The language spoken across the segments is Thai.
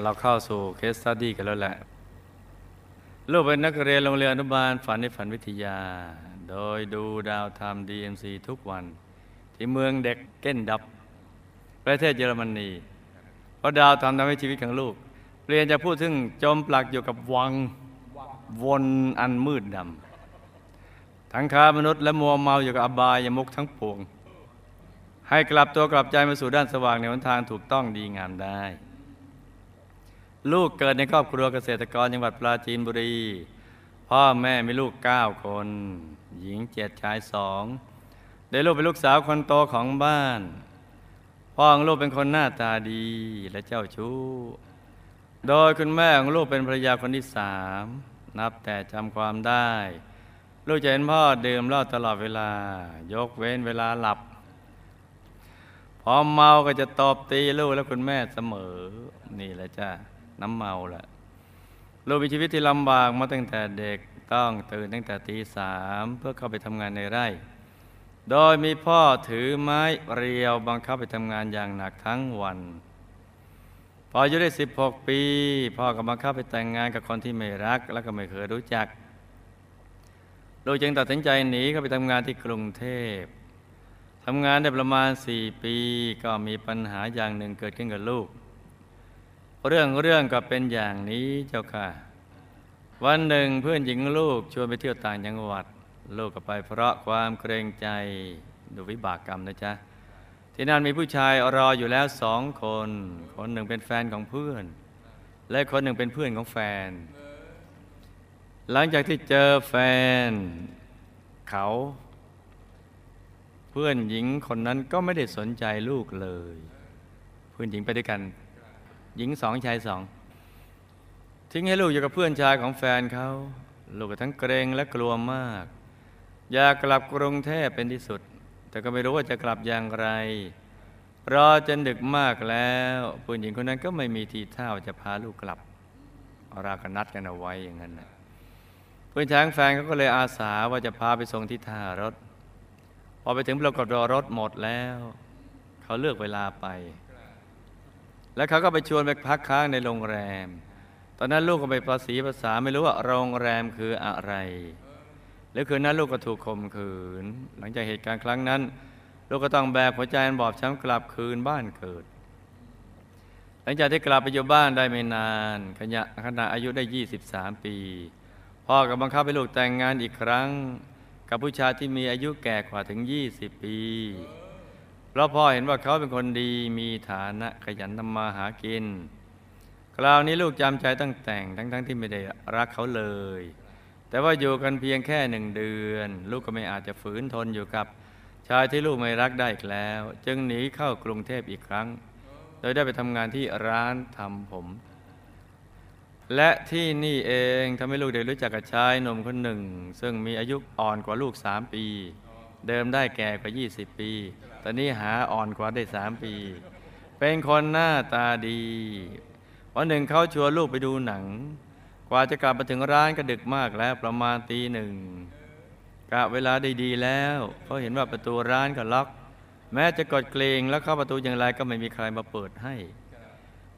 เราเข้าสู่ case study กันแล้วแหละ ลูกเป็นนักเรียนโรงเรียนอนุบาลฝันในฝันวิทยา โดยดูดาวธรรม DMC ทุกวัน ที่เมือง Deggendorf ประเทศเยอรมนีเพราะดาวธรรมทำให้ชีวิตของลูก เปลี่ยนจากผู้ซึ่งจมปลักอยู่กับวังวนอันมืดดำทั้งค้ามนุษย์และมัวเมาอยู่กับอบายยมุกทั้งปวง ให้กลับตัวกลับใจมาสู่ด้านสว่างในหนทางถูกต้องดีงามได้ ลูกเกิดในครอบครัวเกษตรกรจังหวัดปราจีนบุรี พ่อแม่มีลูกเก้าคน หญิงเจ็ดชายสองได้ลูกเป็นลูกสาวคนโตของบ้าน พ่อของลูกเป็นคนหน้าตาดีและเจ้าชู้ โดยคุณแม่ของลูกเป็นภรรยาคนที่สามนับแต่จำความได้ ลูกจะเห็นพ่อดื่มเหล้าตลอดเวลา ยกเว้นเวลาหลับ พอเมาก็จะตอบตีลูกและคุณแม่เสมอ นี่แหละจ้า น้ำเมาแหละลูกมีชีวิตที่ลำบากมาตั้งแต่เด็กต้องตื่นตั้งแต่ตีสามเพื่อเข้าไปทำงานในไร่ โดยมีพ่อถือไม้เรียวบังคับไปทำงานอย่างหนักทั้งวัน พออายุได้ 16 ปี พ่อก็บังคับไปแต่งงานกับคนที่ไม่รัก แล้วก็ไม่เคยรู้จักลูกจึงตัดสินใจหนีเข้าไปทำงานที่กรุงเทพทำงานได้ประมาณ 4 ปี ก็มีปัญหาอย่างหนึ่งเกิดขึ้นกับลูก เรื่องเรื่องก็เป็นอย่างนี้เจ้าค่ะ วันหนึ่งเพื่อนหญิงลูกชวนไปเที่ยวต่างจังหวัด ลูกก็ไปเพราะความเกรงใจดูวิบากกรรมนะจ๊ะ ที่นั่นมีผู้ชายรออยู่แล้วสองคน คนหนึ่งเป็นแฟนของเพื่อน และคนหนึ่งเป็นเพื่อนของแฟน หลังจากที่เจอแฟนเขาเพื่อนหญิงคนนั้นก็ไม่ได้สนใจลูกเลย เพื่อนหญิงไปด้วยกัน หญิงสองชายสอง ทิ้งให้ลูกอยู่กับเพื่อนชายของแฟนเขาลูกก็ทั้งเกรงและกลัวมาก อยากกลับกรุงเทพเป็นที่สุด แต่ก็ไม่รู้ว่าจะกลับอย่างไร รอจนดึกมากแล้วผู้หญิงคนนั้นก็ไม่มีทีท่าว่าจะพาลูกกลับเราก็นัดกันเอาไว้อย่างนั้นนะเพื่อนช้างแฟนเขาก็เลยอาสาว่าจะพาไปส่งที่ท่ารถ พอไปถึงปรากฏรอรถหมดแล้ว เขาเลือกเวลาไป แล้วเขาก็ไปชวนไปพักค้างในโรงแรม ตอนนั้นลูกก็ไปภาษีภาษาไม่รู้ว่าโรงแรมคืออะไร แล้วคืนนั้นลูกก็ถูกข่มขืน หลังจากเหตุการณ์ครั้งนั้น ลูกก็ต้องแบกหัวใจอันบอบช้ำกลับคืนบ้านเกิด หลังจากที่กลับไปอยู่บ้านได้ไม่นานขณะขณะอายุได้ 23 ปี พ่อก็บังคับให้ลูกแต่งงานอีกครั้ง กับผู้ชายที่มีอายุแก่กว่าถึง 20 ปี เพราะพ่อเห็นว่าเขาเป็นคนดีมีฐานะขยันทำมาหากิน คราวนี้ลูกจำใจตั้งแต่งทั้งๆทที่ไม่ได้รักเขาเลย แต่ว่าอยู่กันเพียงแค่หนึ่งเดือน ลูกก็ไม่อาจจะฝืนทนอยู่กับ ชายที่ลูกไม่รักได้อีกแล้ว จึงหนีเข้ากรุงเทพอีกครั้ง โดยได้ไปทำงานที่ร้านทำผม และที่นี่เองทำให้ลูกได้รู้จักกับชายหนุ่มคนหนึ่ง ซึ่งมีอายุอ่อนกว่าลูกสามปี เดิมได้แก่กว่า 20 ปี ตอนนี้หาอ่อนกว่าได้สามปี เป็นคนหน้าตาดี วันหนึ่งเขาชวนลูกไปดูหนัง กว่าจะกลับมาถึงร้านก็ดึกมากแล้วประมาณตีหนึ่งกะเวลาได้ดีแล้วเขาเห็นว่าประตูร้านก็ล็อก แม้จะกดเกรงแล้วเข้าประตูอย่างไรก็ไม่มีใครมาเปิดให้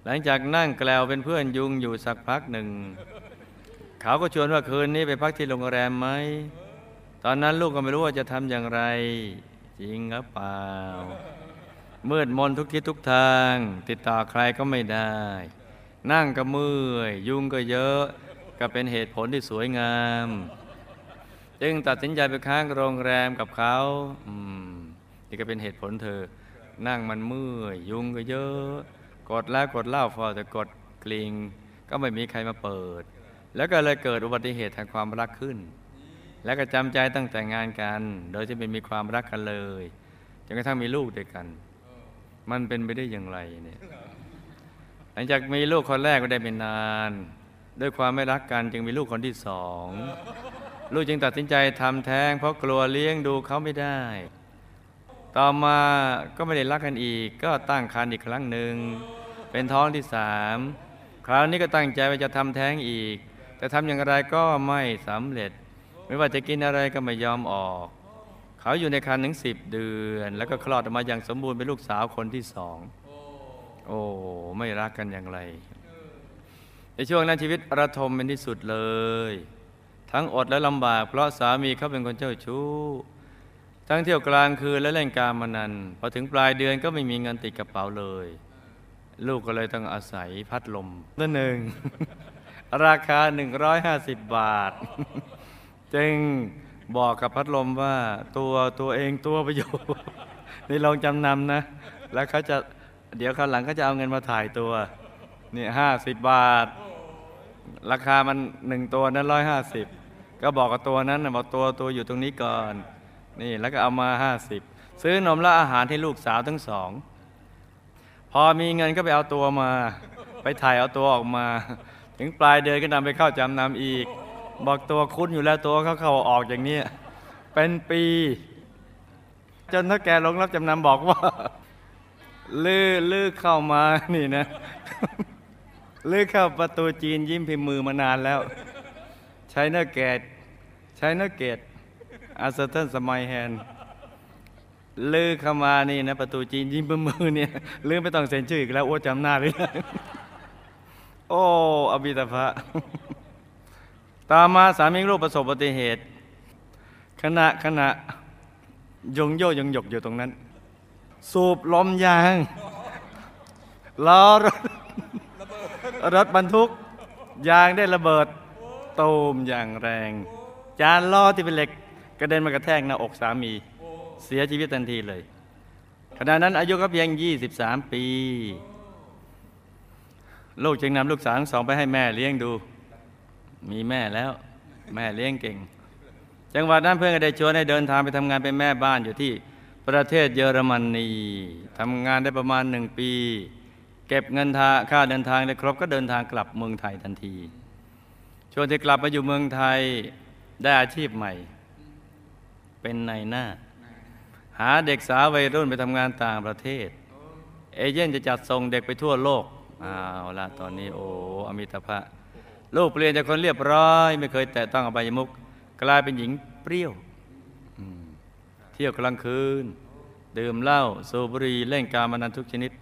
หลังจากนั่งแกลวเป็นเพื่อนยุงอยู่สักพักหนึ่งเขาก็ชวนว่าคืนนี้ไปพักที่โรงแรมไหมตอนนั้นลูกก็ไม่รู้ว่าจะทำอย่างไร จริงหรือเปล่า มืดมนทุกทิศทุกทาง ติดต่อใครก็ไม่ได้ นั่งก็เมื่อยยุงก็เยอะ ก็เป็นเหตุผลที่สวยงาม จึงตัดสินใจไปค้างโรงแรมกับเขาอืมนี่ก็เป็นเหตุผลเธอ นั่งมันเมื่อยยุงก็เยอะ กดแล้วกดเล่าพอแต่กดกลิงก็ไม่มีใครมาเปิด แล้วก็เลยเกิดอุบัติเหตุทางความรักขึ้น แล้วก็จำใจตั้งแต่งานกัน โดยที่ไม่มีความรักกันเลยจนกระทั่งมีลูกด้วยกัน มันเป็นไปได้อย่างไรเนี่ยหลังจากมีลูกคนแรกก็ได้เป็นนาน ด้วยความไม่รักกันจึงมีลูกคนที่สองลูกจึงตัดสินใจทำแท้ง เพราะกลัวเลี้ยงดูเขาไม่ได้ ต่อมาก็ไม่ได้รักกันอีก ก็ตั้งครรภ์อีกครั้งหนึ่งเป็นท้องที่สามคราวนี้ก็ตั้งใจว่าจะทำแท้งอีก แต่ทำอย่างไรก็ไม่สำเร็จ ไม่ว่าจะกินอะไรก็ไม่ยอมออก เขาอยู่ในครรภ์ถึงสิบเดือน แล้วก็คลอดออกมาอย่างสมบูรณ์เป็นลูกสาวคนที่สอง โอ้ไม่รักกันอย่างไร ในช่วงนั้นชีวิตระทมเป็นที่สุดเลย ทั้งอดและลำบาก เพราะสามีเขาเป็นคนเจ้าชู้ ทั้งเที่ยวกลางคืนและเล่นการมานันพอถึงปลายเดือนก็ไม่มีเงินติดกระเป๋าเลย ลูกก็เลยต้องอาศัยพัดลมตัวหนึ่งราคา 150 บาท จึงบอกกับพัดลมว่าตัวตัวเองตัวประโยชน์นี่ลองจำนำนะ แล้วเขาจะเดี๋ยวคราหลังเขาจะเอาเงินมาถ่ายตัวนี่ห้าสิบบาท ราคามันหนึ่งตัวนั้นร้อยห้าสิบก็บอกกับตัวนั้นบอกตัวตัวอยู่ตรงนี้ก่อน นี่แล้วก็เอามาห้าสิบซื้อนมและอาหารให้ลูกสาวทั้งสอง พอมีเงินก็ไปเอาตัวมา ไปถ่ายเอาตัวออกมา ถึงปลายเดือนก็นำไปเข้าจำนำอีก บอกตัวคุ้นอยู่แล้วตัวเขาเข้าออกอย่างนี้เป็นปี จนถ้าแกลงรับจำนำบอกว่า ลื้อลื้อเข้ามานี่นะ ลื้อเข้าประตูจีนยิ้มพิมพ์มือมานานแล้ว ใช้เนื้อเกตใช้เนื้อเกตอาร์เซนสมัยแฮนลื้อเข้ามานี่นะประตูจีนยิ้มพิมพ์มือเนี่ยลื้อไม่ต้องเซ็นชื่ออีกแล้วโอ้จำหน้าเลย โอ้อภิตาภะ ต่อมาสามีลูกประสบอุบัติเหตุ ขณะขณะยงโยยงหยกอยู่ตรงนั้น สูบลมยางล้อรถรถบรรทุก ยางได้ระเบิดตูมอย่างแรง จานล้อที่เป็นเหล็กกระเด็นมากระแทกหน้าอกสามี เสียชีวิตทันทีเลยขณะนั้นอายุก็เพียง 23 ปี ลูกจึงนำลูกสาวสองไปให้แม่เลี้ยงดู มีแม่แล้ว แม่เลี้ยงเก่ง จังหวัดนั้นเพื่อนก็ได้ชวนให้เดินทางไปทำงานเป็นแม่บ้านอยู่ที่ประเทศเยอรมนีทำงานได้ประมาณหนึ่งปี เก็บเงินทาค่าเดินทางได้ครบก็เดินทางกลับเมืองไทยทันทีช่วงที่กลับมาอยู่เมืองไทยได้อาชีพใหม่ เป็นนายหน้า หาเด็กสาววัยรุ่นไปทำงานต่างประเทศ เอเย่นจะจัดส่งเด็กไปทั่วโลกเอาละตอนนี้โอ้อมิตภะ ลูกเปลี่ยนจากคนเรียบร้อย ไม่เคยแตะต้องอบายมุกกลายเป็นหญิงเปรี้ยวเที่ยวกลางคืน ดื่มเหล้าสูบบุหรี่เล่นการมานันทุกชนิด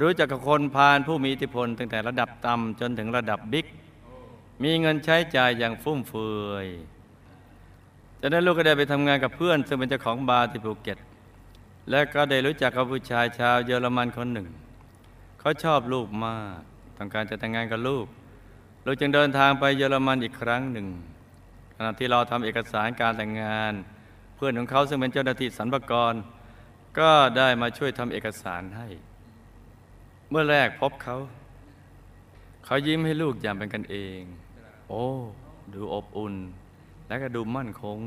รู้จักกับคนพาลผู้มีอิทธิพล ตั้งแต่ระดับต่ำจนถึงระดับบิ๊ก มีเงินใช้จ่ายอย่างฟุ่มเฟือยจากนั้นลูกก็ได้ไปทำงานกับเพื่อน ซึ่งเป็นเจ้าของบาร์ที่ภูเก็ต และก็ได้รู้จักกับผู้ชายชาวเยอรมันคนหนึ่ง เขาชอบลูกมาก ต้องการจะแต่งงานกับลูก ลูกจึงเดินทางไปเยอรมันอีกครั้งหนึ่งขณะที่เราทำเอกสารการแต่งงาน เพื่อนของเขาซึ่งเป็นเจ้าหน้าที่สรรพากร ก็ได้มาช่วยทำเอกสารให้ เมื่อแรกพบเขา เขายิ้มให้ลูกอย่างเป็นกันเอง โอ้ ดูอบอุ่น และก็ดูมั่นคง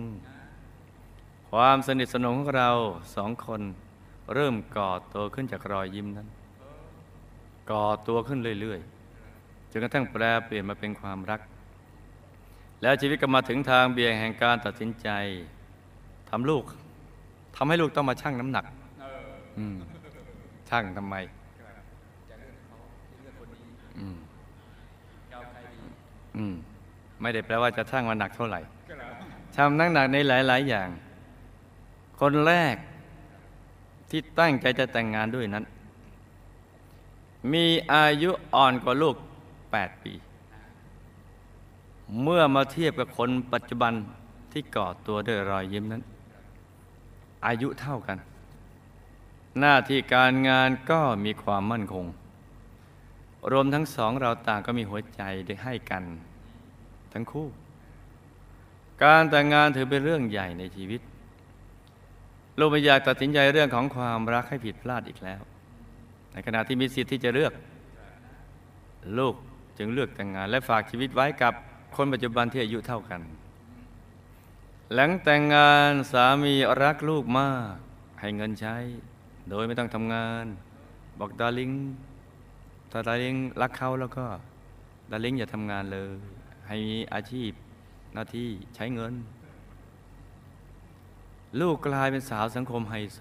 ความสนิทสนมของเราสองคนเริ่มก่อตัวขึ้นจากรอยยิ้มนั้น ก่อตัวขึ้นเรื่อยๆ จนกระทั่งแปลเปลี่ยนมาเป็นความรัก แล้วชีวิตก็มาถึงทางเบี่ยงแห่งการตัดสินใจทำลูกทำให้ลูกต้องมาชั่งน้ำหนักชั่งทำไมไม่ได้แปลว่าจะชั่งว่าหนักเท่าไหร่ชั่งน้ำหนักในหลาย ๆ อย่าง คนแรกที่ตั้งใจจะแต่งงานด้วยนั้น มีอายุอ่อนกว่าลูก 8 ปี เมื่อมาเทียบกับคนปัจจุบันที่ก่อตัวด้วยรอยยิ้มนั้น อายุเท่ากัน หน้าที่การงานก็มีความมั่นคง รวมทั้งสองเราต่างก็มีหัวใจได้ให้กัน ทั้งคู่ การแต่งงานถือเป็นเรื่องใหญ่ในชีวิตลูกไม่อยากตัดสินใจเรื่องของความรักให้ผิดพลาดอีกแล้ว ในขณะที่มีสิทธิ์ที่จะเลือก ลูก จึงเลือกแต่งงาน และฝากชีวิตไว้กับคนปัจจุบันที่อายุเท่ากัน หลังแต่งงานสามีรักลูกมาก ให้เงินใช้ โดยไม่ต้องทำงาน บอกดาริงถ้าดาริงรักเขาแล้วก็ดาริงอย่าทำงานเลย ให้มีอาชีพหน้าที่ใช้เงิน ลูกกลายเป็นสาวสังคมไฮโซ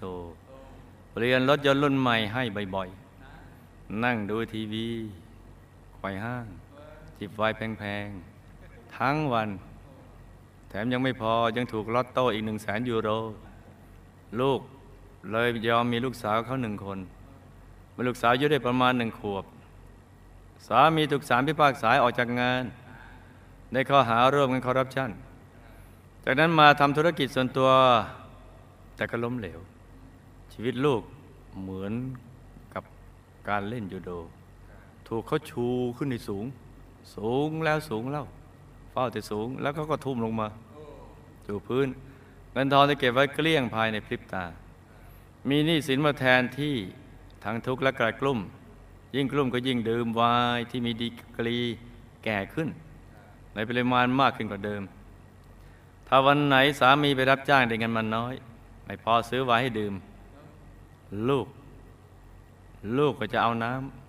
เปลี่ยนรถยนต์รุ่นใหม่ให้บ่อยๆ นั่งดูทีวี ไขว่ห้างจิบไวน์แพงๆ ทั้งวัน แถมยังไม่พอยังถูกลอตโต้อีกหนึ่งแสนยูโร ลูกเลยยอมมีลูกสาวเขาหนึ่งคนเมื่อลูกสาวอายุได้ประมาณหนึ่งขวบ สามีถูกศาลพิพากษาออกจากงาน ในข้อหาร่วมกันคอร์รัปชัน จากนั้นมาทำธุรกิจส่วนตัว แต่ก็ล้มเหลว ชีวิตลูกเหมือนกับการเล่นยูโด ถูกเขาชูขึ้นในสูง สูงแล้วสูงแล้วเฝ้าแต่สูงแล้วเขาก็ทุ่มลงมาสู่พื้นเงินทองที่เก็บไว้เกลี้ยงภายในพริบตา มีหนี้สินมาแทนที่ทั้งทุกข์และกระกลุ่ม ยิ่งกลุ่มก็ยิ่งดื่มวน์ที่มีดีกรีแก่ขึ้น ในปริมาณมากขึ้นกว่าเดิม ถ้าวันไหนสามีไปรับจ้างได้เงินมันน้อย ไม่พอซื้อไว้ให้ดื่ม ลูก ลูกก็จะเอาน้ำ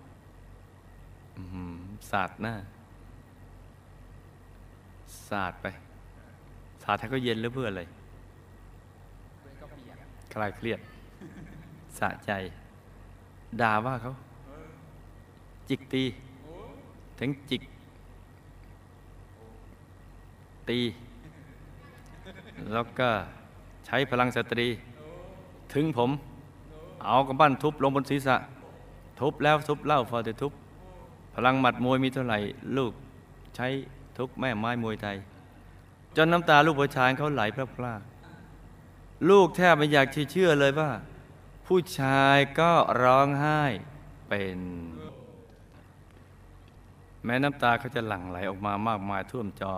สาดหน้า สาดไป สาดให้เขาเย็นหรือเพื่ออะไรคลายเครียด สะใจ ด่าว่าเขา จิกตี ถึงจิก ตี แล้วก็ใช้พลังสตรี ถึงผม เอากำปั้นทุบลงบนศีรษะ ทุบแล้วทุบเล่าพอจะทุบ พลังหมัดมวยมีเท่าไหร่ ลูกใช้ทุกแม่ไม้มวยไทย จนน้ำตาลูกผู้ชายเขาไหลพร่าพร่าลูกแทบไม่อยากเชื่อเลยว่า ผู้ชายก็ร้องไห้เป็น แม้น้ำตาเขาจะหลั่งไหลออกมามากมายท่วมจอ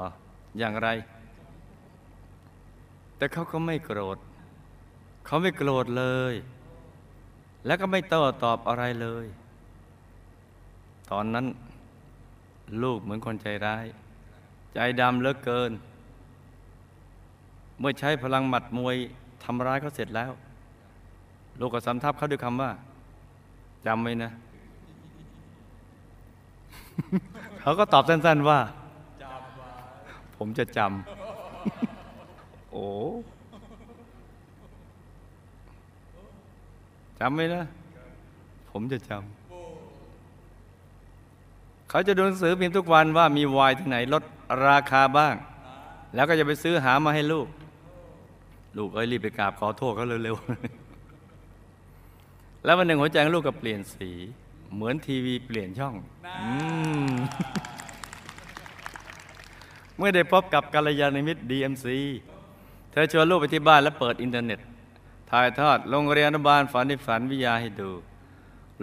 อย่างไร แต่เขาก็ไม่โกรธ เขาไม่โกรธเลย แล้วก็ไม่โต้ตอบอะไรเลย อนนั้น ลูกเหมือนคนใจร้าย ใจดำเลือเกิน เมื่อใช้พลังหมัดมวยทำร้ายเขาเสร็จแล้ว ลูกก็สำทับเขาด้วยคำว่าจำไว้นะ เขาก็ตอบสั้น ๆว่า ผมจะจำ โอ้จำไว้นะ ผมจะจำ เขาจะดูหนังสือพิมพ์ทุกวันว่ามีวน์ที่ไหนลดราคาบ้าง แล้วก็จะไปซื้อหามาให้ลูก ลูกเอ้ยรีบไปกราบขอโทษเขาเร็วๆ แล้ววันหนึ่งหัวใจลูกก็เปลี่ยนสี เหมือนทีวีเปลี่ยนช่องเมื่อได้พบกับกัลยาณมิตร DMC เธอชวนลูกไปที่บ้านและเปิดอินเทอร์เน็ต ถ่ายทอดโรงเรียนอนุบาลฝันในฝันวิทยาให้ดู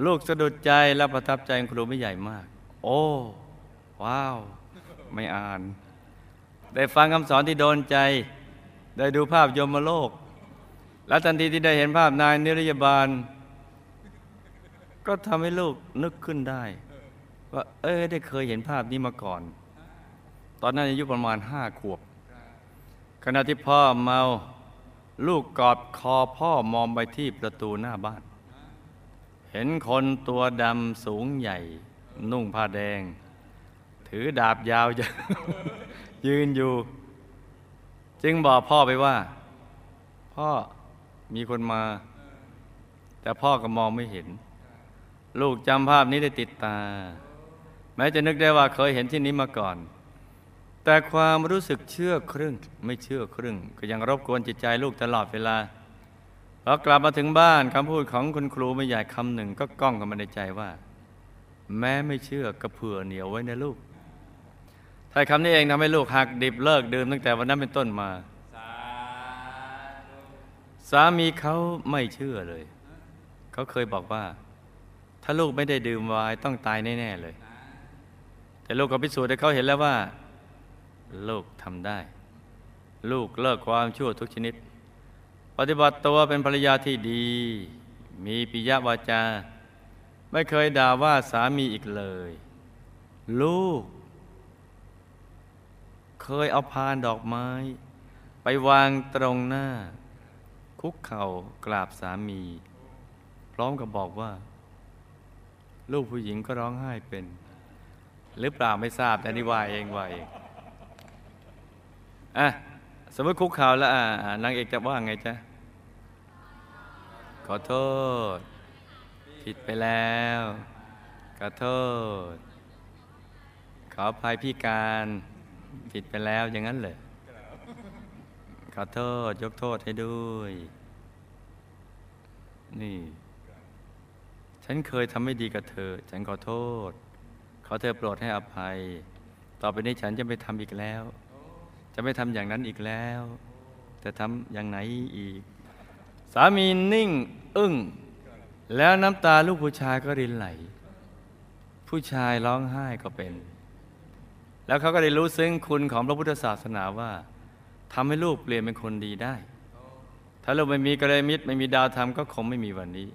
ลูกสะดุดใจและประทับใจครูไม่ใหญ่มาก โอ้ ว้าว ไม่อ่าน ได้ฟังคำสอนที่โดนใจ ได้ดูภาพยมโลก และทันทีที่ได้เห็นภาพนายนิรยาบาล ก็ทำให้ลูกนึกขึ้นได้ ว่า เอ้ได้เคยเห็นภาพนี้มาก่อน ตอนนั้นอายุประมาณห้าขวบ ขณะที่พ่อเมาลูกกอดคอพ่อมองไปที่ประตูหน้าบ้าน เห็นคนตัวดำสูงใหญ่ นุ่งผ้าแดง ถือดาบยาวยืนอยู่ จึงบอกพ่อไปว่า พ่อมีคนมา แต่พ่อก็มองไม่เห็น ลูกจำภาพนี้ได้ติดตา แม้จะนึกได้ว่าเคยเห็นที่นี้มาก่อน แต่ความรู้สึกเชื่อครึ่ง ไม่เชื่อครึ่ง ก็ยังรบกวนจิตใจลูกตลอดเวลาพอกลับมาถึงบ้านคำพูดของคุณครูไม่ใหญ่คำหนึ่งก็ก้องกันมาในใจว่า แม้ไม่เชื่อก็เผื่อเหนียวไว้นะลูกถ้าคำนี้เองทำให้ลูกหักดิบเลิกดื่มตั้งแต่วันนั้นเป็นต้นมา สามีเขาไม่เชื่อเลย เขาเคยบอกว่า ถ้าลูกไม่ได้ดื่มวน์ต้องตายแน่ๆเลย แต่ลูกก็พิสูจน์ให้เขาเห็นแล้วว่า ลูกทำได้ ลูกเลิกความชั่วทุกชนิด ปฏิบัติตัวเป็นภรรยาที่ดี มีปิยวาจา ไม่เคยด่าว่าสามีอีกเลย ลูก เคยเอาพานดอกไม้ ไปวางตรงหน้า คุกเข่ากราบสามี พร้อมกับบอกว่า ลูกผู้หญิงก็ร้องไห้เป็น หรือเปล่าไม่ทราบแต่นี่ว่าเองว่าเองอะสมมติคุกเข่าแล้วอะอะนางเอกจะว่าไงจ๊ะขอโทษ ผิดไปแล้วขอโทษ ขออภัยพี่การผิดไปแล้วอย่างนั้นเลยขอโทษยกโทษให้ด้วย นี่ ฉันเคยทำไม่ดีกับเธอ ฉันขอโทษขขอเธอโปรดให้อภัย ต่อไปนี้ฉันจะไม่ทำอีกแล้ว จะไม่ทำอย่างนั้นอีกแล้ว จะทำอย่างไหนอีก สามีนิ่ง อึ้ง แล้วน้ำตาลูกผู้ชายก็รินไหล ผู้ชายร้องไห้ก็เป็น แล้วเขาก็ได้รู้ซึ้งคุณของพระพุทธศาสนาว่าทำให้ลูกเปลี่ยนเป็นคนดีได้ ถ้าลูกไม่มีกระมิตรไม่มีดาวธรรมก็คงไม่มีวันนี้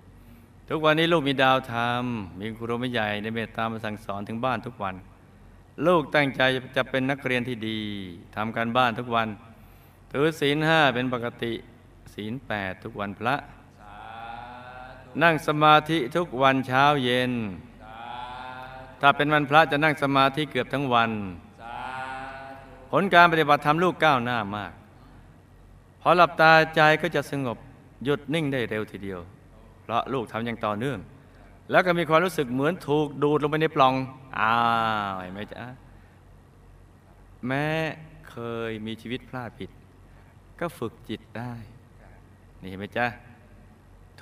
ทุกวันนี้ลูกมีดาวธรรม มีครูไม่ใหญ่ในเมตตามาสั่งสอนถึงบ้านทุกวัน ลูกตั้งใจจะเป็นนักเรียนที่ดีทำการบ้านทุกวัน ถือศีลห้าเป็นปกติศีลแปดทุกวันพระ นั่งสมาธิทุกวันเช้าเย็น ถ้าเป็นวันพระจะนั่งสมาธิเกือบทั้งวัน ผลการปฏิบัติธรรมลูกก้าวหน้ามาก พอหลับตาใจก็จะสงบหยุดนิ่งได้เร็วทีเดียว เพราะลูกทำอย่างต่อเนื่อง แล้วก็มีความรู้สึกเหมือนถูกดูดลงไปในปล่อง อ้าวเห็นไหมจ๊ะ แม้เคยมีชีวิตพลาดผิด ก็ฝึกจิตได้ นี่เห็นไหมจ๊ะ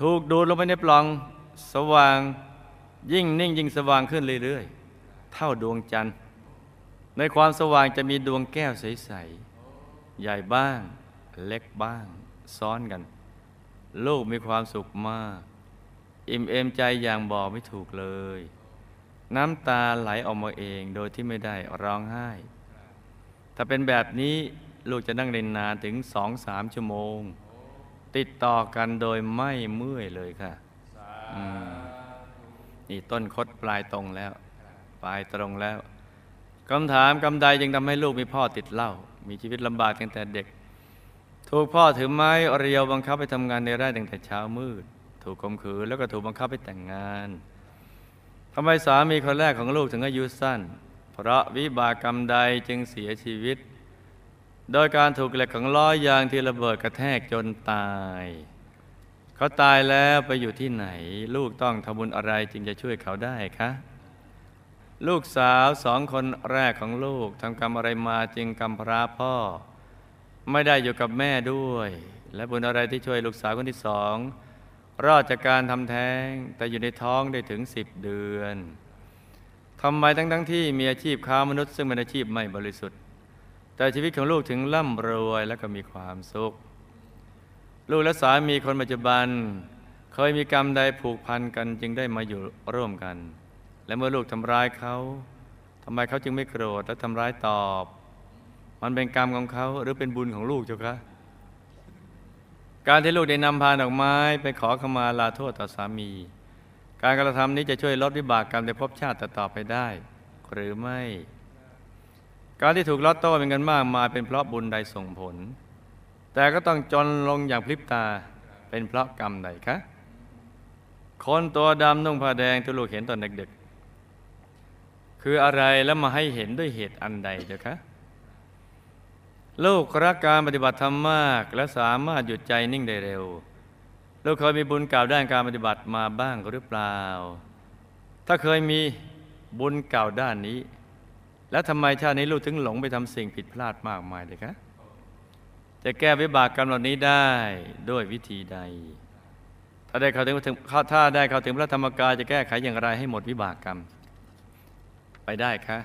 ถูกดูดลงไปในปล่องสว่างยิ่งนิ่งยิ่งสว่างขึ้นเรื่อยๆ เท่าดวงจันทร์ ในความสว่างจะมีดวงแก้วใสๆ ใหญ่บ้างเล็กบ้าง ซ้อนกัน ลูกมีความสุขมาก อิ่มเอมใจอย่างบอกไม่ถูกเลย น้ำตาไหลออกมาเองโดยที่ไม่ได้ร้องไห้ ถ้าเป็นแบบนี้ลูกจะนั่งเล่นนานถึงสองสามชั่วโมง ติดต่อกันโดยไม่เมื่อยเลยค่ะนี่ต้นคดปลายตรงแล้ว ปลายตรงแล้วคำถามคำใดจึงทำให้ลูกมีพ่อติดเหล้ามีชีวิตลำบากตั้งแต่เด็ก ถูกพ่อถือไม้เรียวบังคับไปทำงานในไร่ตั้งแต่เช้ามืด ถูกข่มขืนแล้วก็ถูกบังคับไปแต่งงานทำไมสามีคนแรกของลูกถึงอายุสั้น เพราะวิบากกรรมใดจึงเสียชีวิต โดยการถูกเหล็กของล้อยางที่ระเบิดกระแทกจนตาย เขาตายแล้วไปอยู่ที่ไหน ลูกต้องทำบุญอะไรจึงจะช่วยเขาได้คะลูกสาวสองคนแรกของลูกทำกรรมอะไรมาจึงกำพร้าพ่อ ไม่ได้อยู่กับแม่ด้วย และบุญอะไรที่ช่วยลูกสาวคนที่สองรอดจากการทำแท้งแต่อยู่ในท้องได้ถึงสิบเดือนทำไมทั้งทั้งที่มีอาชีพค้ามนุษย์ซึ่งเป็นอาชีพไม่บริสุทธิ์ แต่ชีวิตของลูกถึงร่ำรวยและก็มีความสุข ลูกและสามีคนปัจจุบัน เคยมีกรรมใดผูกพันกันจึงได้มาอยู่ร่วมกัน และเมื่อลูกทำร้ายเขาทำไมเขาจึงไม่โกรธและทำร้ายตอบ มันเป็นกรรมของเขาหรือเป็นบุญของลูกเจ้าคะการที่ลูกได้นำพานดอกไม้ ไปขอขมาลาโทษต่อสามี การกระทำนี้จะช่วยลดวิบากกรรมในภพชาติต่อไปได้ หรือไม่ การที่ถูกลอตโต้เป็นกันมากมายเป็นเพราะบุญใดส่งผล แต่ก็ต้องจนลงอย่างพลิบตาเป็นเพราะกรรมใดคะคนตัวดำนุ่งผ้าแดงที่ลูกเห็นตอนเด็กๆ คืออะไรแล้วมาให้เห็นด้วยเหตุอันใดเจ้าคะลูกรักการปฏิบัติธรรมมากและสามารถหยุดใจนิ่งได้เร็ว ลูกเคยมีบุญเก่าด้านการปฏิบัติมาบ้างหรือเปล่า ถ้าเคยมีบุญเก่าด้านนี้ แล้วทำไมชาตินี้ลูกถึงหลงไปทำสิ่งผิดพลาดมากมายเลยคะจะแก้วิบากกรรมเหล่านี้ได้ด้วยวิธีใด ถ้าได้เข้าถึงถ้าได้เข้าถึงพระธรรมกายจะแก้ไขอย่างไรให้หมดวิบากกรรม ไปได้คะ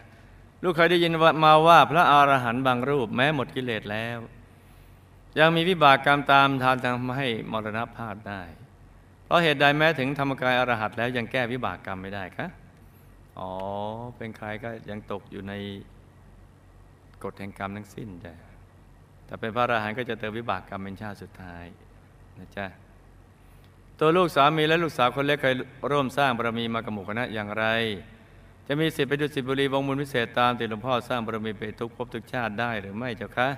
ลูกเคยได้ยินมาว่าพระอรหันต์บางรูปแม้หมดกิเลสแล้ว ยังมีวิบากกรรมตามทานทำให้มรณภาพได้ เพราะเหตุใดแม้ถึงธรรมกายอรหัตแล้วยังแก้วิบากกรรมไม่ได้คะ อ๋อ เป็นใครก็ยังตกอยู่ในกฎแห่งกรรมทั้งสิ้นจ้ะแต่เป็นพระอรหันต์ก็จะเติมวิบากกรรมเป็นชาติสุดท้ายนะจ๊ะตัวลูกสามีและลูกสาวคนเล็กเคยร่วมสร้างบารมีมากับหมู่คณะอย่างไร จะมีสิทธิ์ไปดุสิตบุรีวงบุญวิเศษตามที่หลวงพ่อสร้างบารมีไปทุกภพทุกชาติได้หรือไม่เจ้าคะ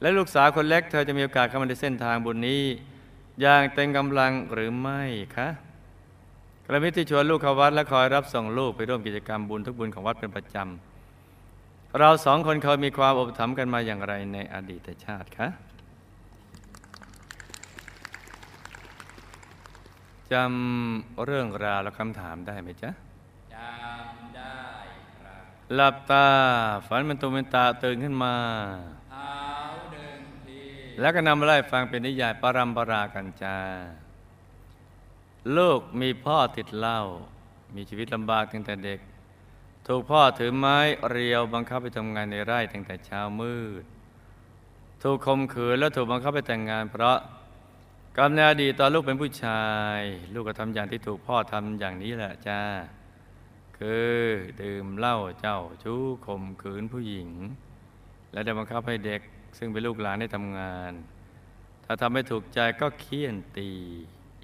และลูกสาวคนเล็กเธอจะมีโอกาสเข้ามาในเส้นทางบุญนี้ อย่างเต็มกำลังหรือไม่คะ กระมิตรที่ชวนลูกเข้าวัดและคอยรับส่งลูกไปร่วมกิจกรรมบุญทุกบุญของวัดเป็นประจำ เราสองคนเคยมีความอบถัมภ์กันมาอย่างไรในอดีตชาติคะจำเรื่องราวและคำถามได้ไหมจ๊ะจำได้ครับหลับตาฝันเป็นตัวเป็นตาตื่นขึ้นมาเท้าหนึ่งทีแล้วก็นำมาไล่ฟังเป็นนิยายปรัมปรากันจา ลูกมีพ่อติดเหล้ามีชีวิตลำบากตั้งแต่เด็ก ถูกพ่อถือไม้เรียวบังคับไปทำงานในไร่ตั้งแต่เช้ามืด ถูกข่มขืนและถูกบังคับไปแต่งงาน เพราะกรรมในอดีตตอนลูกเป็นผู้ชาย ลูกก็ทำอย่างที่ถูกพ่อทำอย่างนี้แหละจ้าคือดื่มเหล้าเจ้าชู้ข่มขืนผู้หญิง และได้บังคับให้เด็กซึ่งเป็นลูกหลานได้ทำงาน ถ้าทำไม่ถูกใจก็เคี่ยนตี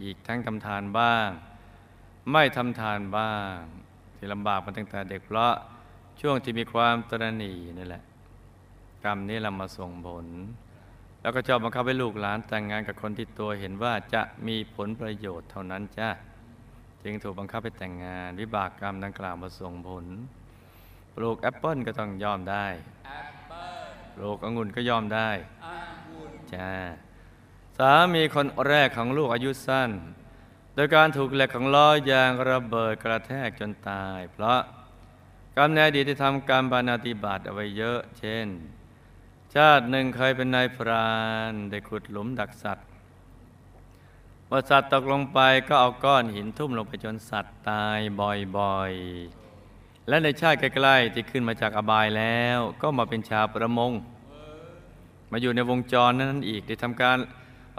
อีกทั้งทำทานบ้าง ไม่ทำทานบ้าง ที่ลำบากมาตั้งแต่เด็กเพราะช่วงที่มีความตระหนี่นี่แหละ กรรมนี้เรามาส่งผล แล้วก็ชอบบังคับให้ลูกหลานแต่งงานกับคนที่ตัวเห็นว่าจะมีผลประโยชน์เท่านั้นจ้าจึงถูกบังคับให้แต่งงาน วิบากกรรมดังกล่าวมาส่งผล ปลูกแอปเปิลก็ต้องยอมได้แอปเปิ้ลปลูกองุ่นก็ยอมได้องุ่นจ้า สามีคนแรกของลูกอายุสั้น โดยการถูกเหล็กของล้อยางระเบิดกระแทกจนตาย เพราะกรรมในอดีตที่ทำการบานาติบาตเอาไว้เยอะ เช่น ชาติหนึ่งเคยเป็นนายพรานได้ขุดหลุมดักสัตว์เมื่อสัตว์ตกลงไปก็เอาก้อนหินทุ่มลงไปจนสัตว์ตายบ่อยๆ และในชาติใกล้ๆที่ขึ้นมาจากอบายแล้ว ก็มาเป็นชาวประมง มาอยู่ในวงจรนั้นอีกได้ทำการ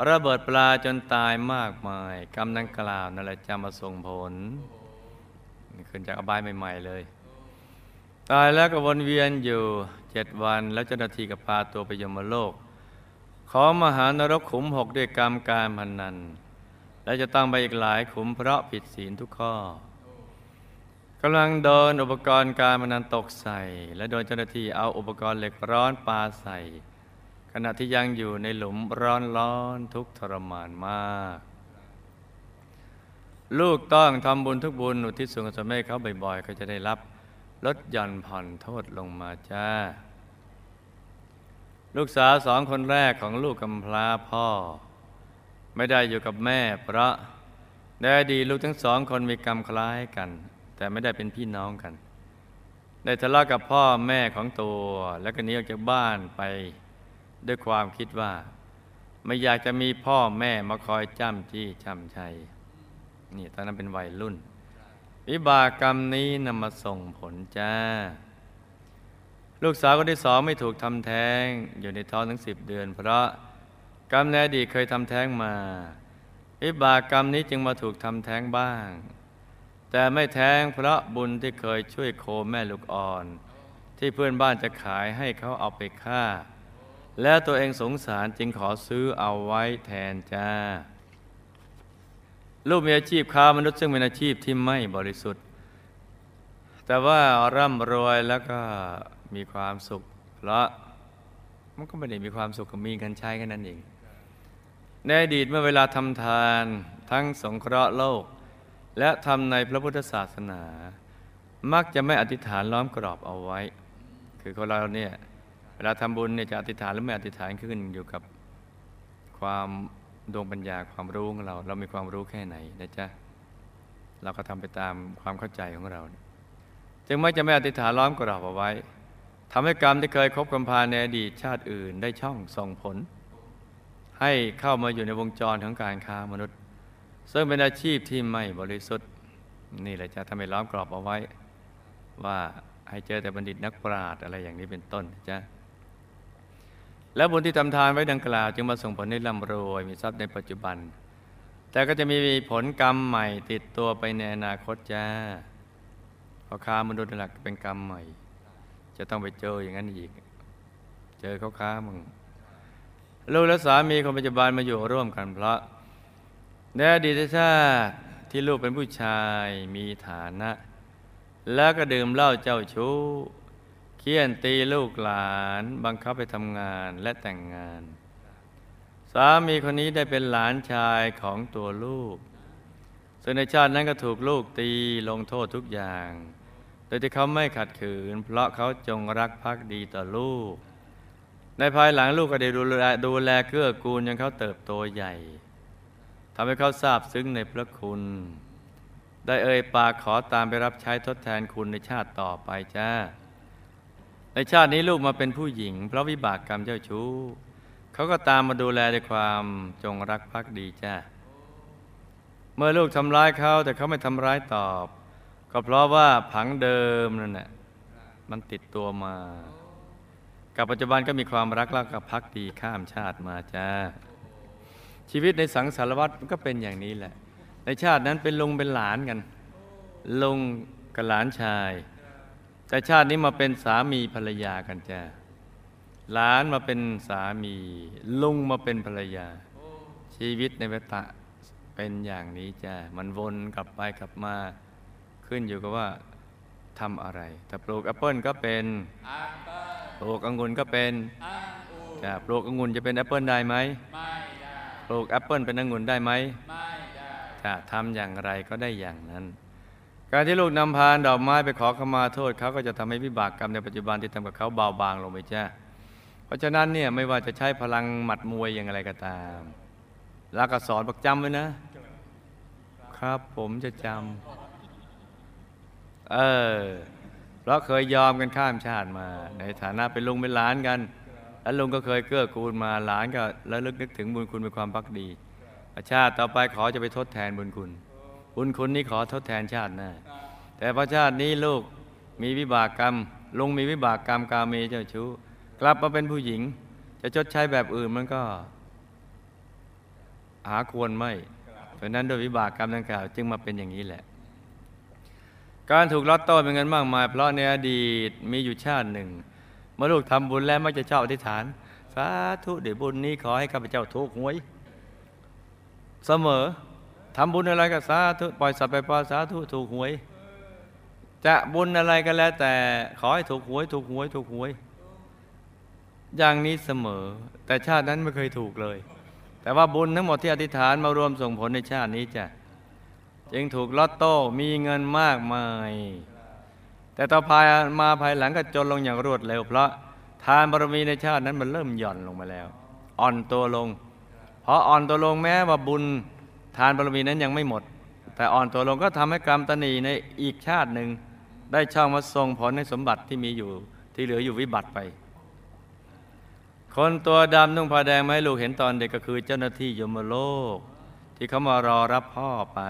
ระเบิดปลาจนตายมากมาย กรรมดังกล่าวนั่นแหละจะมาส่งผลขึ้นจากอบายใหม่ ๆ เลย ตายแล้วก็วนเวียนอยู่เจ็ดวัน แล้วเจ้าหน้าที่ก็พาตัวไปยมโลก ขอมหานรกขุมหกด้วยกรรมการพนนัน และจะตั้งไปอีกหลายขุมเพราะผิดศีลทุกข้อกำลังโดนอุปกรณ์การพนันตกใส่ และโดนเจ้าหน้าที่เอาอุปกรณ์เหล็กร้อนปาใส่ ณะที่ยังอยู่ในหลุมร้อนร้อนทุกทรมานมาก ลูกต้องทำบุญทุกบุญอุทิศส่วนกุศลให้เขาบ่อยๆ ก็จะได้รับลดหย่อนผ่อนโทษลงมาจ้า ลูกสาวสองคนแรกของลูกกำพร้าพ่อ ไม่ได้อยู่กับแม่ เพราะในอดีลูกทั้งสองคนมีกรรมคล้ายกัน แต่ไม่ได้เป็นพี่น้องกัน ได้ทะเลาะกับพ่อแม่ของตัว แล้วก็หนีออกจากบ้านไป ด้วยความคิดว่า ไม่อยากจะมีพ่อแม่มาคอยจ้ำจี้จ้ำชัยนี่ตอนนั้นเป็นวัยรุ่น วิบากกรรมนี้นำมาส่งผลจ้า ลูกสาวคนที่สองไม่ถูกทำแท้ง อยู่ในท้องทั้งสิบเดือน เพราะกรรมในอดีตเคยทำแท้งมา วิบากกรรมนี้จึงมาถูกทำแท้งบ้าง แต่ไม่แท้งเพราะบุญที่เคยช่วยโคแม่ลูกอ่อน ที่เพื่อนบ้านจะขายให้เขาเอาไปฆ่า แล้วตัวเองสงสารจึงขอซื้อเอาไว้แทนจ้า ลูกมีอาชีพค้ามนุษย์ซึ่งเป็นอาชีพที่ไม่บริสุทธิ์ แต่ว่าร่ำรวยแล้วก็มีความสุขเพราะมันก็ไม่ได้มีความสุขกับมีกันใช้แค่นั้นเอง ในอดีตเมื่อเวลาทำทานทั้งสงเคราะห์โลก และทำในพระพุทธศาสนา มักจะไม่อธิษฐานล้อมกรอบเอาไว้ คือคนเราเนี่ย เวลาทำบุญเนี่ยจะอธิษฐานหรือไม่อธิษฐานขึ้นอยู่กับความดวงปัญญาความรู้ของเรา เรามีความรู้แค่ไหนนะจ๊ะเราก็ทำไปตามความเข้าใจของเรา จึงไม่จะไม่อธิษฐานล้อมกรอบเอาไว้ทำให้กรรมที่เคยคบกันพาในอดีตชาติอื่น ได้ช่องส่งผล ให้เข้ามาอยู่ในวงจรของการค้ามนุษย์ ซึ่งเป็นอาชีพที่ไม่บริสุทธิ์ นี่แหละจะทำให้ล้อมกรอบเอาไว้ ว่าให้เจอแต่บัณฑิตนักปราชญ์อะไรอย่างนี้เป็นต้นจ๊ะ และบุญที่ทำทานไว้ดังกล่าว จึงมาส่งผลให้ร่ำรวยมีทรัพย์ในปัจจุบัน แต่ก็จะมีผลกรรมใหม่ติดตัวไปในอนาคตจ้าพอค้ามนุษย์นั่นหลักเป็นกรรมใหม่ จะต้องไปเจออย่างนั้นอีก เจอเขาค้ามึงลูกและสามีคนปัจจุบันมาอยู่ร่วมกันเพราะในอดีตชาติที่ลูกเป็นผู้ชายมีฐานะ แล้วก็ดื่มเหล้าเจ้าชู้ เคี่ยนตีลูกหลานบังคับไปทำงานและแต่งงาน สามีคนนี้ได้เป็นหลานชายของตัวลูก ซึ่งในชาตินั้นก็ถูกลูกตีลงโทษทุกอย่าง โดยที่เขาไม่ขัดขืน เพราะเขาจงรักภักดีต่อลูก ในภายหลังลูกก็ได้ดูแลดูแลเกื้อกูลจนเขาเติบโตใหญ่ทำให้เขาทราบซึ้งในพระคุณ ได้เอ่ยปากขอตามไปรับใช้ทดแทนคุณในชาติต่อไปจ้า ในชาตินี้ลูกมาเป็นผู้หญิง เพราะวิบากกรรมเจ้าชู้เขาก็ตามมาดูแลด้วยความจงรักภักดีจ้าเมื่อลูกทำร้ายเขาแต่เขาไม่ทำร้ายตอบ ก็เพราะว่าผังเดิมนั่นแหละมันติดตัวมา กับปัจจุบันก็มีความรักแล้วกับพักดีข้ามชาติมาจ้าชีวิตในสังสารวัตรมันก็เป็นอย่างนี้แหละ ในชาตินั้นเป็นลุงเป็นหลานกันลุงกับหลานชาย แต่ชาตินี้มาเป็นสามีภรรยากันจ้าหลานมาเป็นสามี ลุงมาเป็นภรรยา ชีวิตในวัฏฏะเป็นอย่างนี้จ้ามันวนกลับไปกลับมา ขึ้นอยู่กับว่าทำอะไร ถ้าปลูกแอปเปิลก็เป็นแอปเปิ้ลปลูกองุ่นก็เป็นองุ่นจะปลูกองุ่นจะเป็นแอปเปิลได้ไหมไม่ได้ปลูกแอปเปิลเป็นองุ่นได้ไหมไม่ได้จะทำอย่างไรก็ได้อย่างนั้น การที่ลูกนำพานดอกไม้ไปขอขมาโทษเขาก็จะทำให้วิบากกรรมในปัจจุบันที่ทำกับเขาเบาบางลงไปจ้าเพราะฉะนั้นเนี่ยไม่ว่าจะใช้พลังหมัดมวยอย่างไรก็ตาม แล้วก็สอนบอกจำไว้นะ ครับผมจะจำเออเพราะเคยยอมกันข้ามชาติมา ในฐานะเป็นลุงเป็นหลานกัน แล้วลุงก็เคยเกื้อกูลมาหลานก็แล้วลึกนึกถึงบุญคุณเป็นความพักดีชาติต่อไปขอจะไปทดแทนบุญคุณ บุญคุณนี้ขอทดแทนชาติหน้าแต่พอชาตินี้ลูกมีวิบากกรรม ลุงมีวิบากกรรมกาเมเจ้าชู้ กลับมาเป็นผู้หญิง จะชดใช้แบบอื่นมันก็ หาควรไม่เพราะนั้นโดยวิบากกรรมดังกล่าว จึงมาเป็นอย่างนี้แหละ การถูกลอตโต้เป็นเงินมากมาย เพราะในอดีตมีอยู่ชาติหนึ่งเมื่อลูกทำบุญแล้วมักจะชอบอธิษฐานสาธุเดี๋ยวบุญนี้ขอให้ข้าพเจ้าถูกหวย เสมอ ทำบุญอะไรก็สาธุปล่อยสัตว์ไปปล่อยสาธุถูกหวย จะบุญอะไรก็แล้วแต่ขอให้ถูกหวย ถูกหวย ถูกหวย อย่างนี้เสมอ แต่ชาตินั้นไม่เคยถูกเลย แต่ว่าบุญทั้งหมดที่อธิษฐานมารวมส่งผลในชาตินี้จ้ะจึงถูกลอตโต้มีเงินมากมาย แต่ต่อภายมาภายหลังก็จนลงอย่างรวดเร็ว เพราะทานบารมีในชาตินั้นมันเริ่มหย่อนลงมาแล้ว อ่อนตัวลงพออ่อนตัวลงแม้ว่าบุญ ทานบารมีนั้นยังไม่หมด แต่อ่อนตัวลงก็ทำให้กรรมตนีในอีกชาติหนึ่ง ได้ช่องมาส่งผลในสมบัติที่มีอยู่ที่เหลืออยู่วิบัติไป คนตัวดำนุ่งผ้าแดงมาให้ลูกเห็นตอนเด็กก็คือเจ้าหน้าที่ยมโลก ที่เขามารอรับพ่อไป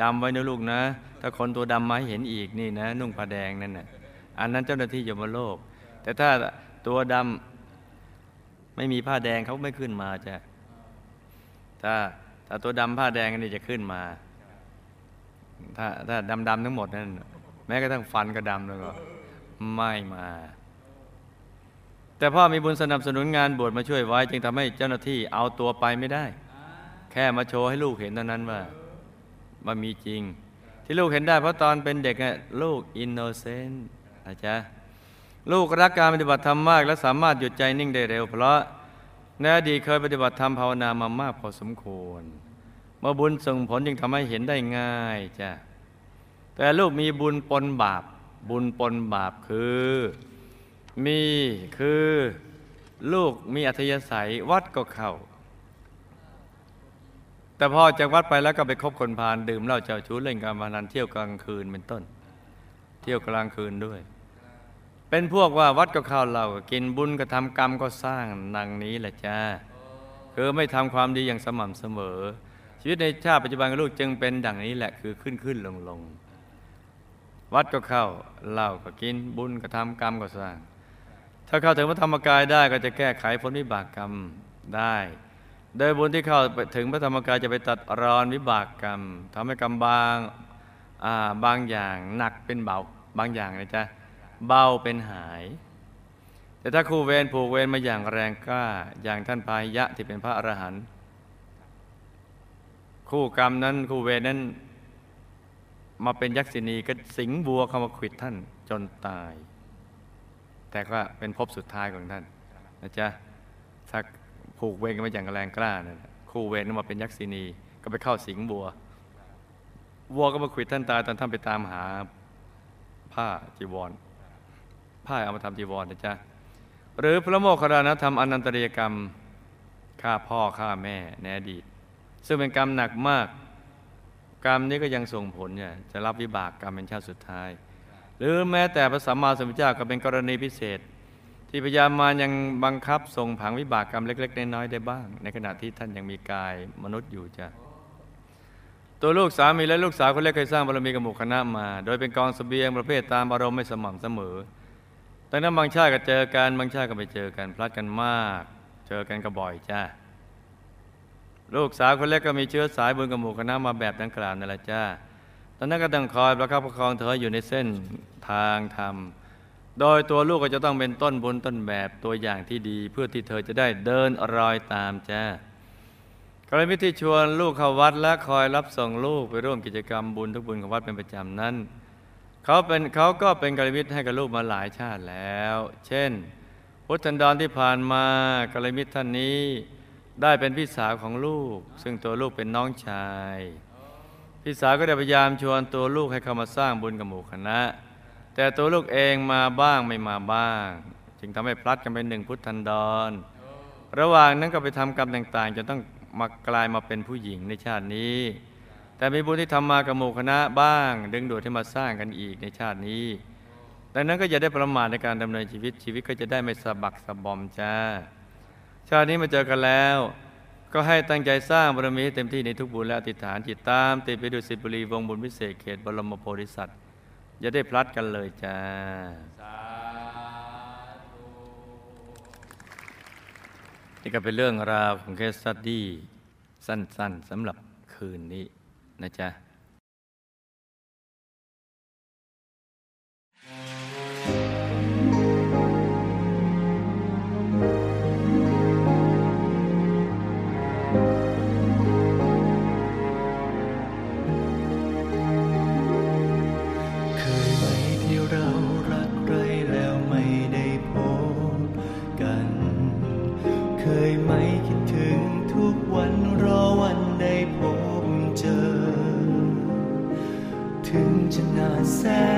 จำไว้นะลูกนะ ถ้าคนตัวดำมาเห็นอีกนี่นะ นุ่งผ้าแดงนั่นน่ะอันนั้นเจ้าหน้าที่ยมโลก แต่ถ้าตัวดำไม่มีผ้าแดงเขาไม่ขึ้นมาจ้ะถ้า ถ้าตัวดำผ้าแดงนี่จะขึ้นมา ถ้าถ้าดำดำๆทั้งหมดนั่นแม้กระทั่งฟันก็ดำแล้วก็ไม่มา แต่พ่อมีบุญสนับสนุนงานบวชมาช่วยไว้ จึงทำให้เจ้าหน้าที่เอาตัวไปไม่ได้ แค่มาโชว์ให้ลูกเห็นเท่านั้นว่ามันมีจริง ที่ลูกเห็นได้เพราะตอนเป็นเด็กน่ะลูก innocent นะจ๊ะลูกรักการปฏิบัติธรรมมาก และสามารถหยุดใจนิ่งได้เร็ว เพราะ ในอดีตเคยปฏิบัติธรรมภาวนามามากพอสมควร เมื่อบุญส่งผลจึงทำให้เห็นได้ง่ายจ้ะแต่ลูกมีบุญปนบาป บุญปนบาปคือ มีคือลูกมีอัธยาศัยวัดก็เข้า แต่พอจากวัดไปแล้วก็ไปคบคนพาลดื่มเหล้าเจ้าชู้เล่นการพนันเที่ยวกลางคืนเป็นต้น เที่ยวกลางคืนด้วย เป็นพวกว่าวัดก็เข้าเหล้าก็กินบุญก็ทำกรรมก็สร้างนังนี้แหละจ้าคือไม่ทำความดีอย่างสม่ำเสมอ ชีวิตในชาติปัจจุบันลูกจึงเป็นดังนี้แหละคือขึ้นขึ้นลงลงวัดก็เข้าเหล้าก็กินบุญก็ทำกรรมก็สร้าง ถ้าเข้าถึงพระธรรมกายได้ก็จะแก้ไขผลวิบากกรรมได้ โดยบุญที่เข้าไปถึงพระธรรมกายจะไปตัดรอนวิบากกรรมทำให้กรรมบางาบางอย่างหนักเป็นเบาบางอย่างนะจ๊ะ เบาเป็นหาย แต่ถ้าคู่เวรผูกเวรมาอย่างแรงกล้า อย่างท่านพายะที่เป็นพระอรหันต์คู่กรรมนั้นคู่เวรนั้น มาเป็นยักษินีก็สิงบัวเข้ามาขวิดท่านจนตาย แต่ก็เป็นภพสุดท้ายของท่านนะจ๊ะถ้าผูกเวรกันมาอย่างแรงกล้านะคู่เวรนั้นมาเป็นยักษินีก็ไปเข้าสิงบัววัวก็มาขวิดท่านตายตอนท่านไปตามหาผ้าจีวร ผ้าเอามาทำจีวรนะจ๊ะหรือพระโมคคัลลานธรรมอนันตริยกรรมฆ่าพ่อฆ่าแม่ในอดีต ซึ่งเป็นกรรมหนักมาก กรรมนี้ก็ยังส่งผลเนี่ยจะรับวิบากกรรมเป็นชาติสุดท้าย หรือแม้แต่พระสัมมาสัมพุทธเจ้าก็เป็นกรณีพิเศษ ที่พยายามมายังบังคับส่งผังวิบากกรรมเล็ก ๆ น้อยๆได้บ้าง ในขณะที่ท่านยังมีกายมนุษย์อยู่จ้ะตัวลูกสามีและลูกสาวคนเล็กเคยสร้างบารมีกับหมู่คณะมา โดยเป็นกองเสบียงประเภทตามอารมณ์ไม่สม่ำเสมอ ดังนั้นบางชาติก็เจอกันบางชาติก็ไม่เจอกันพลัดกันมาก เจอกันก็บ่อยจ้าลูกสาวคนเล็กก็มีเชื้อสายบุญกับหมู่คณะมาแบบดังกล่าวนั่นแหละจ้าตอนนั้นก็ต้องคอยประคับประคองเธออยู่ในเส้นทางธรรม โดยตัวลูกก็จะต้องเป็นต้นบุญต้นแบบตัวอย่างที่ดี เพื่อที่เธอจะได้เดินรอยตามจ้ากรณีที่ชวนลูกเข้าวัดและคอยรับส่งลูกไปร่วมกิจกรรมบุญทุกบุญของวัดเป็นประจำนั้น เขาเป็นเขาก็เป็นกัลยาณมิตรให้กับลูกมาหลายชาติแล้ว เช่น พุทธันดรที่ผ่านมากัลยาณมิตรท่านนี้ ได้เป็นพี่สาวของลูก ซึ่งตัวลูกเป็นน้องชาย พี่สาวก็ได้พยายามชวนตัวลูกให้เข้ามาสร้างบุญกับหมู่คณะ แต่ตัวลูกเองมาบ้างไม่มาบ้าง จึงทำให้พลัดกันเป็นหนึ่งพุทธันดร ระหว่างนั้นก็ไปทำกรรมต่างๆจนต้องมากลายมาเป็นผู้หญิงในชาตินี้ แต่มีบุญที่ทำมากับหมู่คณะบ้าง ดึงดูดให้มาสร้างกันอีกในชาตินี้ ดังนั้นก็อย่าได้ประมาทในการดำเนินชีวิตชีวิตก็จะได้ไม่สะบักสะบอมจ้า ชาตินี้มาเจอกันแล้ว ก็ให้ตั้งใจสร้างบารมีให้เต็มที่ในทุกบุญและอธิษฐานจิตตามติดไปดูสิทธิบุรีวงบุญพิเศษเขตบรมโพธิสัตว์อย่าได้พลัดกันเลยจ้านี่ก็เป็นเรื่องราวของเคสสตดี้สั้นๆสำหรับคืนนี้ นะจ๊ะ พ